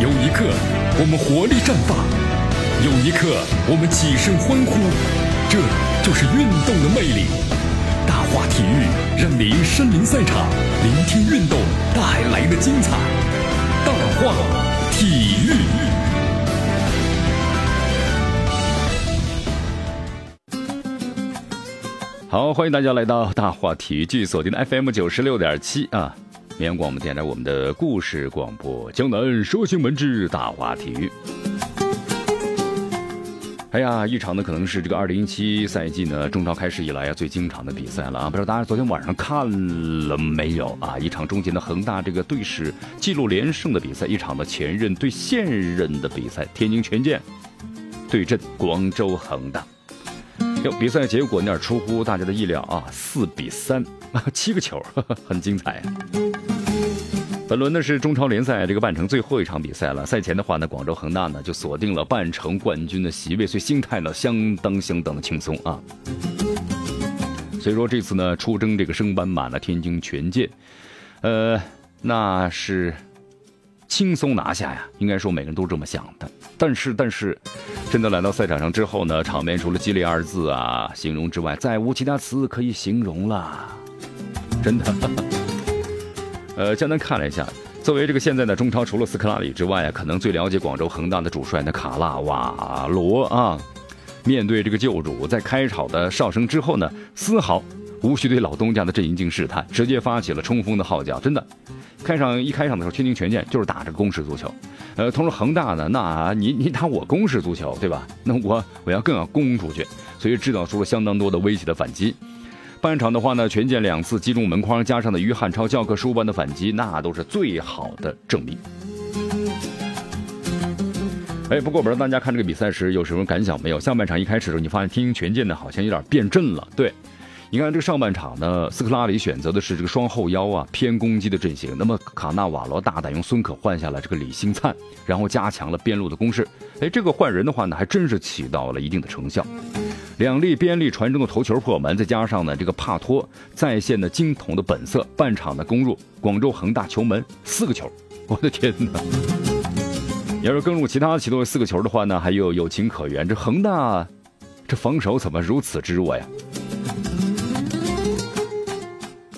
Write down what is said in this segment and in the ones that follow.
有一刻，我们活力绽放；有一刻，我们起身欢呼。这就是运动的魅力。大话体育让您身临赛场，聆听运动带来的精彩。大话体育。好，欢迎大家来到大话体育，继续锁定的 FM 九十六点七啊。绵阳广播电台，我们的故事广播，江南说新闻之大话体育。哎呀，一场呢可能是这个二零一七赛季呢中超开始以来啊最经常的比赛了啊！不知道大家昨天晚上看了没有啊？一场中间的恒大这个队史记录连胜的比赛，一场的前任对现任的比赛，天津权健对阵广州恒大。哟，比赛结果有点出乎大家的意料啊，四比三啊，七个球，很精彩。本轮呢是中超联赛这个半程最后一场比赛了。赛前的话呢，广州恒大呢就锁定了半程冠军的席位，所以心态呢相当相当的轻松啊。所以说这次呢出征这个升班马呢天津权健，呃，那是轻松拿下呀，应该说每个人都这么想的。但是但是，真的来到赛场上之后呢，场面除了激烈二字啊形容之外，再无其他词可以形容了，真的。呃，江南看了一下，作为这个现在的中超，除了斯科拉里之外啊，可能最了解广州恒大的主帅的卡纳瓦罗啊，面对这个旧主，在开场的哨声之后呢，丝毫无需对老东家的阵营进行试探，直接发起了冲锋的号角。真的，开场一开场的时候，天津权健就是打这个攻势足球，呃，同时恒大呢，那你你打我攻势足球，对吧？那我我要更要攻出去，所以制造出了相当多的威胁的反击。半场的话呢，权健两次击中门框，加上的于汉超教科书般的反击，那都是最好的证明。哎，不过不知道大家看这个比赛时有什么感想没有？下半场一开始的时候，你发现天津权健呢好像有点变阵了。对，你看这个上半场呢，斯科拉里选择的是这个双后腰啊偏攻击的阵型，那么卡纳瓦罗大胆用孙可换下了这个李兴灿，然后加强了边路的攻势。哎，这个换人的话呢，还真是起到了一定的成效。两粒边力传中的头球破门，再加上呢这个帕托在线的金童的本色，半场的攻入广州恒大球门四个球，我的天哪！要是更入其他其多四个球的话呢，还有有情可原。这恒大这防守怎么如此之弱呀？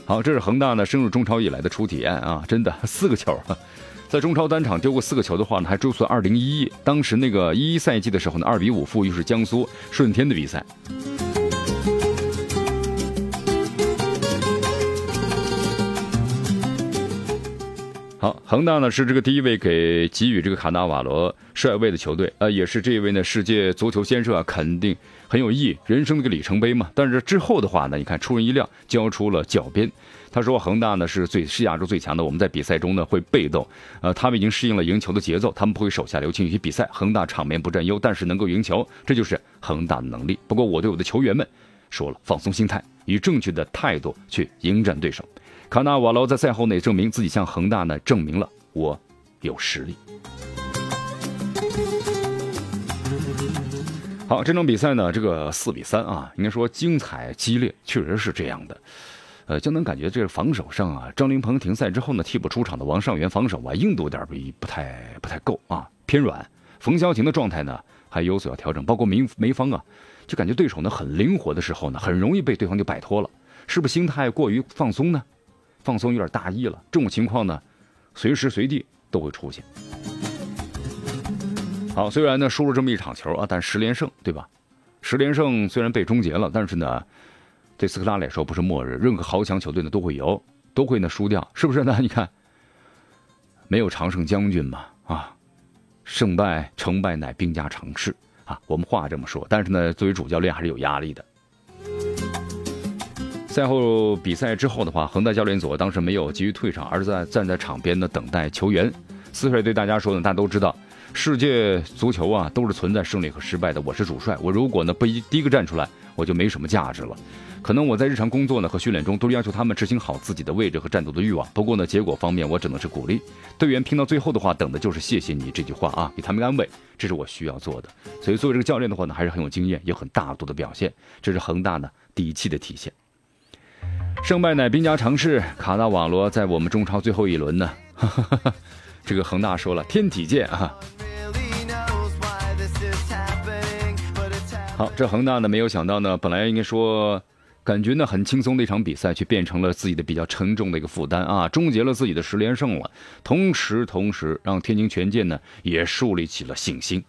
好，这是恒大呢升入中超以来的初体验啊，真的四个球。在中超单场丢过四个球的话呢，还追溯二零一一，当时那个一一赛季的时候呢，二比五负又是江苏舜天的比赛。好，恒大呢是这个第一位给给予这个卡纳瓦罗帅位的球队，呃，也是这一位呢世界足球先生啊，肯定很有意义，人生的一个里程碑嘛。但是之后的话呢，你看出人意料，交出了脚边。他说：“恒大呢是最是亚洲最强的，我们在比赛中呢会被动，呃，他们已经适应了赢球的节奏，他们不会手下留情。有些比赛恒大场面不占优，但是能够赢球，这就是恒大的能力。不过我对我的球员们说了，放松心态，以正确的态度去迎战对手。卡纳瓦罗在赛后呢也证明自己向恒大呢证明了我有实力。好，这场比赛呢这个四比三啊，应该说精彩激烈，确实是这样的。”呃，就能感觉这个防守上啊，张琳芃停赛之后呢，替补出场的王上元防守啊，硬度有点不不太不太够啊，偏软。冯潇霆的状态呢，还有所要调整。包括梅梅方啊，就感觉对手呢很灵活的时候呢，很容易被对方就摆脱了，是不是心态过于放松呢？放松有点大意了。这种情况呢，随时随地都会出现。好，虽然呢输了这么一场球啊，但十连胜对吧？十连胜虽然被终结了，但是呢。对斯科拉来说不是末日，任何豪强球队呢都会有，都会呢输掉，是不是呢？你看，没有常胜将军嘛，啊，胜败成败乃兵家常事啊。我们话这么说，但是呢，作为主教练还是有压力的。赛后比赛之后的话，恒大教练组当时没有急于退场，而是在站在场边呢等待球员。斯帅对大家说呢，大家都知道，世界足球啊都是存在胜利和失败的。我是主帅，我如果呢不一第一个站出来，我就没什么价值了。可能我在日常工作呢和训练中都要求他们执行好自己的位置和战斗的欲望。不过呢，结果方面我只能是鼓励队员。拼到最后的话，等的就是谢谢你这句话啊，给他们安慰，这是我需要做的。所以作为这个教练的话呢，还是很有经验，也很大度的表现，这是恒大呢底气的体现。胜败乃兵家常事。卡纳瓦罗在我们中超最后一轮呢，这个恒大说了，天体见啊。好，这恒大呢，没有想到呢，本来应该说。感觉呢很轻松的一场比赛，却变成了自己的比较沉重的一个负担啊！终结了自己的十连胜了，同时同时让天津权健呢也树立起了信心。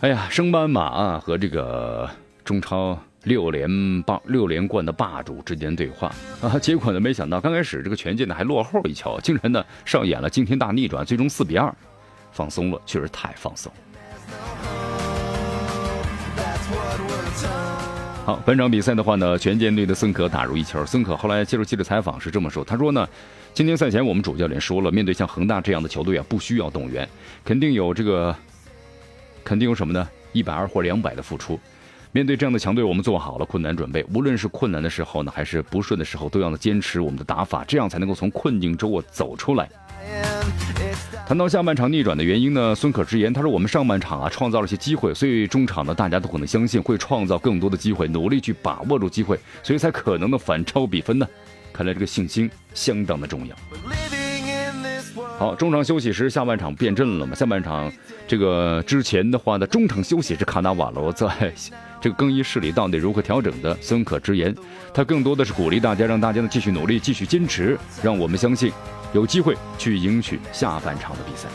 哎呀，升班马啊和这个中超六连霸六连冠的霸主之间对话啊，结果呢没想到刚开始这个权健呢还落后一球，竟然呢上演了惊天大逆转，最终四比二，放松了，确实太放松。好，本场比赛的话呢，权健队的孙可打入一球。孙可后来接受记者采访是这么说：“他说呢，今天赛前我们主教练说了，面对像恒大这样的球队啊，不需要动员，肯定有这个，肯定有什么呢？一百二或两百的付出。面对这样的强队，我们做好了困难准备。无论是困难的时候呢，还是不顺的时候，都要坚持我们的打法，这样才能够从困境中我走出来。”谈到下半场逆转的原因呢，孙可直言，他说我们上半场啊创造了些机会，所以中场呢大家都可能相信会创造更多的机会，努力去把握住机会，所以才可能的反超比分呢。看来这个信心相当的重要。好，中场休息时，下半场变阵了嘛？下半场这个之前的话呢，中场休息是卡纳瓦罗在这个更衣室里到底如何调整的？孙可直言，他更多的是鼓励大家，让大家呢继续努力，继续坚持，让我们相信。有机会去赢取下半场的比赛，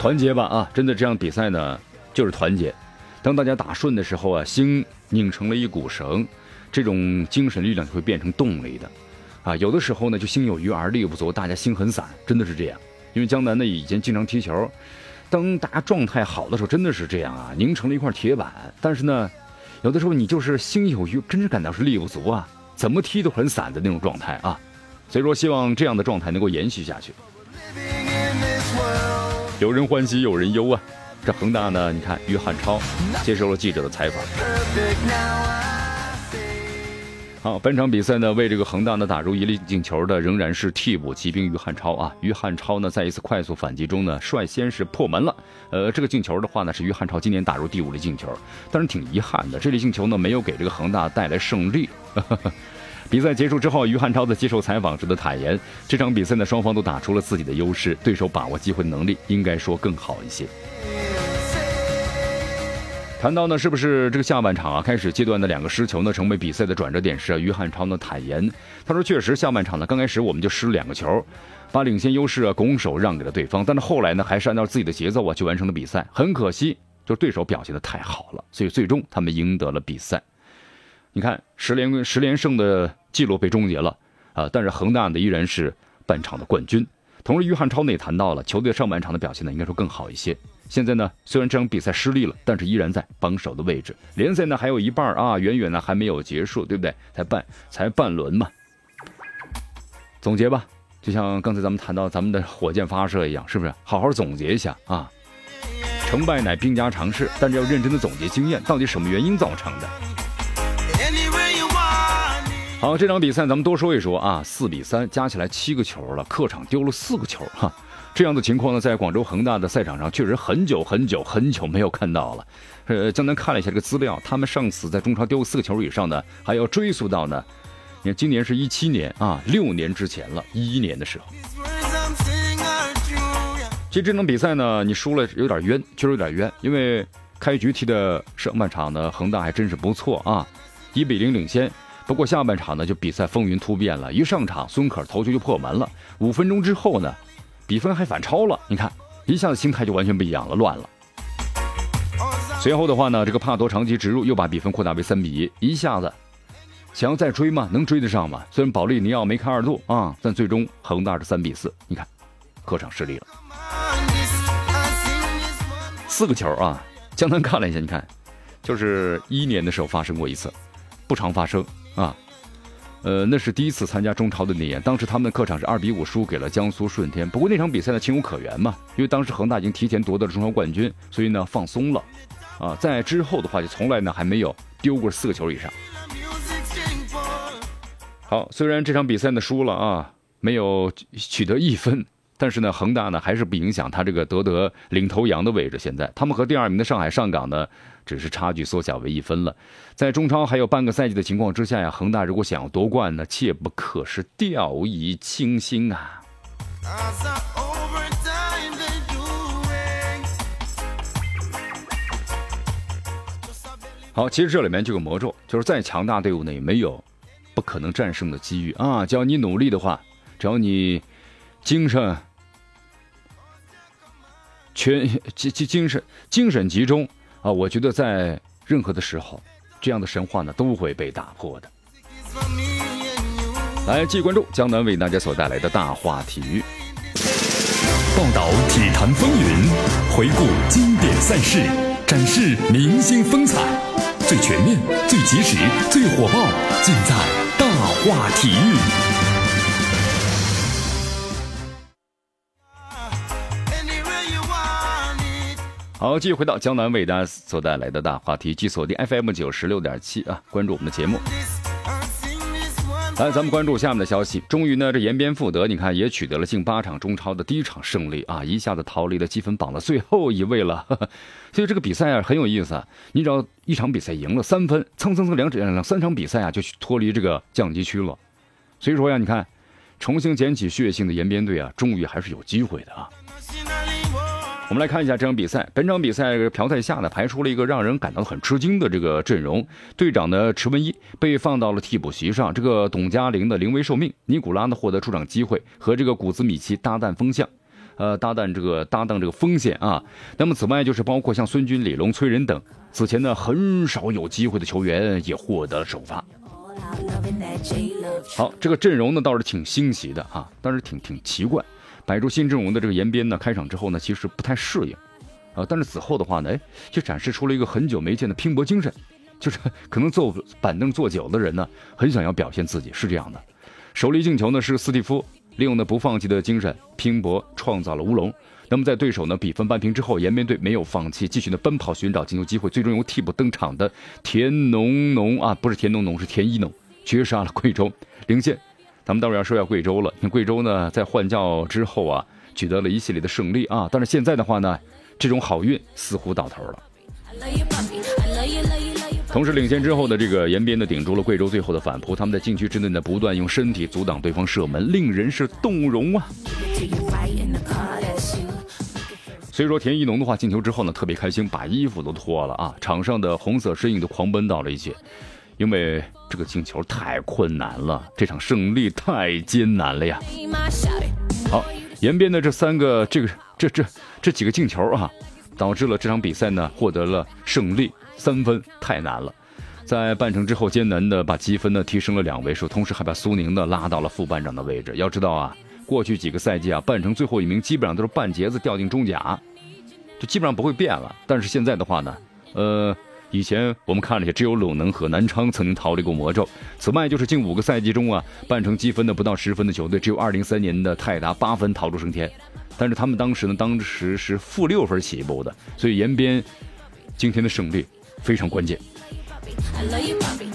团结吧啊！真的这样比赛呢，就是团结。当大家打顺的时候啊，心拧成了一股绳，这种精神力量就会变成动力的啊。有的时候呢，就心有余而力不足，大家心很散，真的是这样。因为江南呢以前经常踢球，当大家状态好的时候，真的是这样啊，拧成了一块铁板。但是呢，有的时候你就是心有余，真是感到是力不足啊。怎么踢都很散的那种状态啊，所以说希望这样的状态能够延续下去。有人欢喜有人忧啊，这恒大呢，你看于汉超接受了记者的采访。好，本场比赛呢，为这个恒大呢打入一粒进球的仍然是替补骑兵于汉超啊。于汉超呢，在一次快速反击中呢，率先是破门了。呃，这个进球的话呢，是于汉超今年打入第五粒进球，但是挺遗憾的，这粒进球呢，没有给这个恒大带来胜利。比赛结束之后，于汉超在接受采访时的坦言，这场比赛呢，双方都打出了自己的优势，对手把握机会能力应该说更好一些。谈到呢，是不是这个下半场啊，开始阶段的两个失球呢，成为比赛的转折点？是于汉超呢坦言，他说确实下半场呢刚开始我们就失了两个球，把领先优势啊拱手让给了对方，但是后来呢还是按照自己的节奏啊去完成了比赛。很可惜，就是对手表现的太好了，所以最终他们赢得了比赛。你看十连十连胜的记录被终结了啊，但是恒大呢依然是半场的冠军。同时，于汉超呢也谈到了球队上半场的表现呢应该说更好一些。现在呢，虽然这场比赛失利了，但是依然在榜首的位置。联赛呢还有一半啊，远远呢还没有结束，对不对？才半才半轮嘛。总结吧，就像刚才咱们谈到咱们的火箭发射一样，是不是？好好总结一下啊。成败乃兵家常事，但是要认真的总结经验，到底什么原因造成的？好，这场比赛咱们多说一说啊，四比三，加起来七个球了，客场丢了四个球哈。这样的情况呢，在广州恒大的赛场上确实很久很久很久没有看到了。呃，江南看了一下这个资料，他们上次在中超丢四个球以上呢，还要追溯到呢，你看今年是一七年啊，六年之前了，一一年的时候。其实这场比赛呢，你输了有点冤，确实有点冤，因为开局踢的上半场呢，恒大还真是不错啊，一比零领先。不过下半场呢，就比赛风云突变了，一上场孙可头球就破门了，五分钟之后呢。比分还反超了，你看，一下子心态就完全不一样了，乱了。随后的话呢，这个帕多长期直入，又把比分扩大为三比一，一下子想要再追吗？能追得上吗？虽然保利尼奥梅开二度啊，但最终恒大是三比四，你看，客场失利了。四个球啊，江南看了一下，你看，就是一年的时候发生过一次，不常发生啊。呃，那是第一次参加中超的那年，当时他们的客场是二比五输给了江苏舜天。不过那场比赛呢，情有可原嘛，因为当时恒大已经提前夺得了中超冠军，所以呢放松了。啊，在之后的话就从来呢还没有丢过四个球以上。好，虽然这场比赛呢输了啊，没有取得一分，但是呢，恒大呢还是不影响他这个夺得领头羊的位置。现在他们和第二名的上海上港呢，只是差距缩小为一分了。在中超还有半个赛季的情况之下呀，恒大如果想要夺冠呢，切不可是掉以轻心啊。好，其实这里面就有魔咒，就是再强大队伍呢，也没有不可能战胜的机遇啊！只要你努力的话，只要你精神全精精精神精神集中啊，我觉得在任何的时候，这样的神话呢都会被打破的。来，继续关注江南为大家所带来的大话体育，报道体坛风云，回顾经典赛事，展示明星风采。最全面、最及时、最火爆，尽在大话体育。好，继续回到江南为大家所带来的大话题，继锁定 FM 九十六点七啊，关注我们的节目。来，咱们关注下面的消息。终于呢，这延边富德，你看也取得了近八场中超的第一场胜利啊，一下子逃离了积分榜的最后一位了。所以这个比赛啊很有意思啊，你只要一场比赛赢了三分，蹭蹭蹭两两三场比赛啊就脱离这个降级区了。所以说呀，你看，重新捡起血性的延边队啊，终于还是有机会的啊。我们来看一下这场比赛。本场比赛，朴泰夏呢排出了一个让人感到很吃惊的这个阵容。队长的池文一被放到了替补席上，这个董嘉玲的临危受命，尼古拉呢获得出场机会，和这个古兹米奇搭档风向，呃，搭档这个搭档这个风险啊。那么此外就是包括像孙军、李龙、崔仁等此前呢很少有机会的球员也获得了首发。好，这个阵容呢倒是挺新奇的哈，但是挺挺奇怪。摆出新阵容的这个延边呢，开场之后呢，其实不太适应，啊，但是此后的话呢，哎，就展示出了一个很久没见的拼搏精神，就是可能坐板凳坐久的人呢，很想要表现自己，是这样的。首粒进球呢是斯蒂夫利用的不放弃的精神拼搏创造了乌龙。那么在对手呢比分扳平之后，延边队没有放弃，继续的奔跑寻找进球机会，最终由替补登场的田农农啊，不是田农农，是田一农绝杀了贵州，领先。咱们待会儿要说一下贵州了。你贵州呢，在换教之后啊，取得了一系列的胜利啊。但是现在的话呢，这种好运似乎到头了。同时领先之后的这个延边呢，顶住了贵州最后的反扑。他们在禁区之内呢，不断用身体阻挡对方射门，令人是动容啊。所以说田一农的话进球之后呢，特别开心，把衣服都脱了啊，场上的红色身影都狂奔到了一起，因为。这个进球太困难了，这场胜利太艰难了呀！好，延边的这三个这个这这这几个进球啊，导致了这场比赛呢获得了胜利，三分太难了。在半程之后艰难的把积分呢提升了两位数，同时还把苏宁呢拉到了副班长的位置。要知道啊，过去几个赛季啊，半程最后一名基本上都是半截子掉进中甲，就基本上不会变了。但是现在的话呢，呃。以前我们看了一下，只有鲁能和南昌曾经逃离过魔咒。此外，就是近五个赛季中啊，半程积分的不到十分的球队，只有二零三年的泰达八分逃出升天。但是他们当时呢，当时是负六分起步的，所以延边今天的胜利非常关键。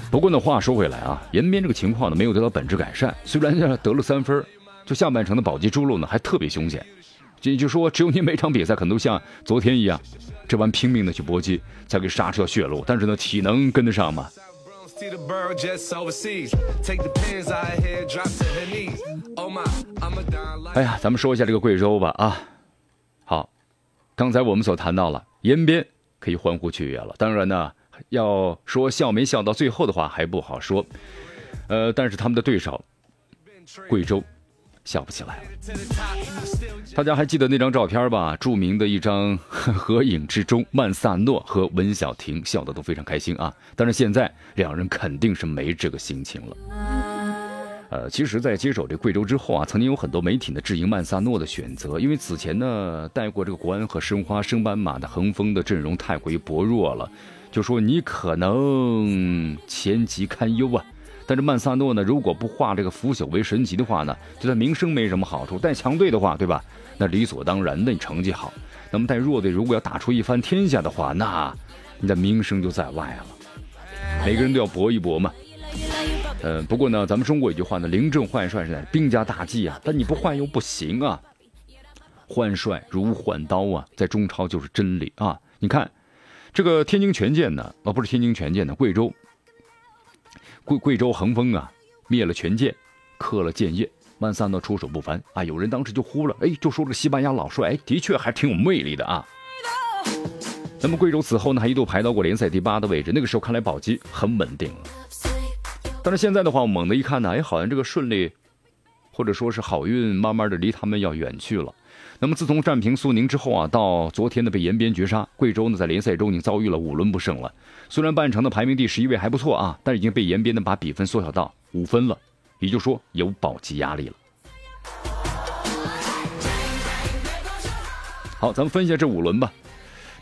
不过呢，话说回来啊，延边这个情况呢没有得到本质改善，虽然得了三分，就下半程的保级之路呢还特别凶险。也就说，只有你每场比赛可能都像昨天一样。这般拼命的去搏击，才给杀出条血路。但是呢，体能跟得上吗？哎呀，咱们说一下这个贵州吧啊。好，刚才我们所谈到了延边可以欢呼雀跃了。当然呢，要说笑没笑到最后的话还不好说。呃，但是他们的对手贵州。笑不起来了。大家还记得那张照片吧？著名的一张 合影之中，曼萨诺和文小婷笑得都非常开心啊。但是现在两人肯定是没这个心情了。呃，其实，在接手这贵州之后啊，曾经有很多媒体呢质疑曼萨诺的选择，因为此前呢带过这个国安和申花、升班马的恒丰的阵容太过于薄弱了，就说你可能前景堪忧啊。但是曼萨诺呢，如果不化这个腐朽为神奇的话呢，对他名声没什么好处。带强队的话，对吧？那理所当然的，你成绩好。那么带弱队，如果要打出一番天下的话，那你的名声就在外了。每个人都要搏一搏嘛。呃，不过呢，咱们中国有句话呢，临阵换帅是在兵家大忌啊。但你不换又不行啊。换帅如换刀啊，在中超就是真理啊！你看，这个天津权健呢，哦，不是天津权健的，贵州贵贵州恒丰啊，灭了权健，克了建业，曼萨呢出手不凡啊！有人当时就呼了，哎，就说这个西班牙老帅，哎，的确还挺有魅力的啊。那么贵州此后呢，还一度排到过联赛第八的位置，那个时候看来保级很稳定了。但是现在的话，猛的一看呢，哎，好像这个顺利，或者说是好运，慢慢的离他们要远去了。那么自从战平苏宁之后啊，到昨天呢被延边绝杀，贵州呢在联赛中已经遭遇了五轮不胜了。虽然半程的排名第十一位还不错啊，但已经被延边呢把比分缩小到五分了，也就说有保级压力了。好，咱们分析下这五轮吧。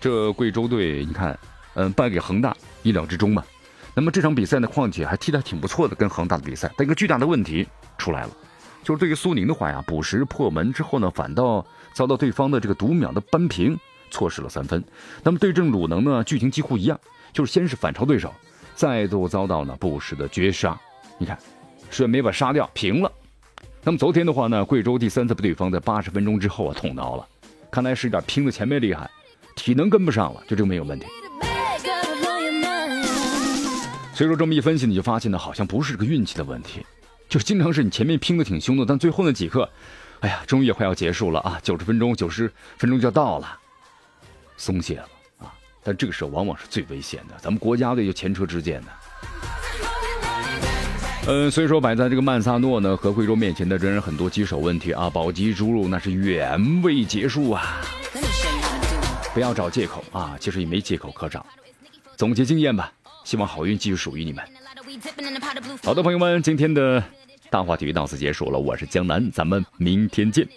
这贵州队，你看，嗯，败给恒大，意料之中嘛。那么这场比赛呢，况且还踢得挺不错的，跟恒大的比赛。但一个巨大的问题出来了，就是对于苏宁的话呀，补时破门之后呢，反倒遭到对方的这个读秒的扳平，错失了三分。那么对阵鲁能呢，剧情几乎一样，就是先是反超对手，再度遭到呢补时的绝杀。你看，虽然没把杀掉，平了。那么昨天的话呢，贵州第三次被对方在八十分钟之后啊捅刀了，看来是有点拼的前面厉害。体能跟不上了，就这个没有问题。所以说这么一分析，你就发现呢，好像不是个运气的问题，就经常是你前面拼的挺凶的，但最后那几刻，哎呀，终于也快要结束了啊，九十分钟、九十分钟就要到了，松懈了啊。但这个时候往往是最危险的，咱们国家队就前车之鉴呢。嗯，所以说摆在这个曼萨诺呢和贵州面前的仍然很多棘手问题啊，保级之路那是远未结束啊。不要找借口啊！其实也没借口可找，总结经验吧。希望好运继续属于你们。好的，朋友们，今天的大话体育到此结束了。我是江南，咱们明天见。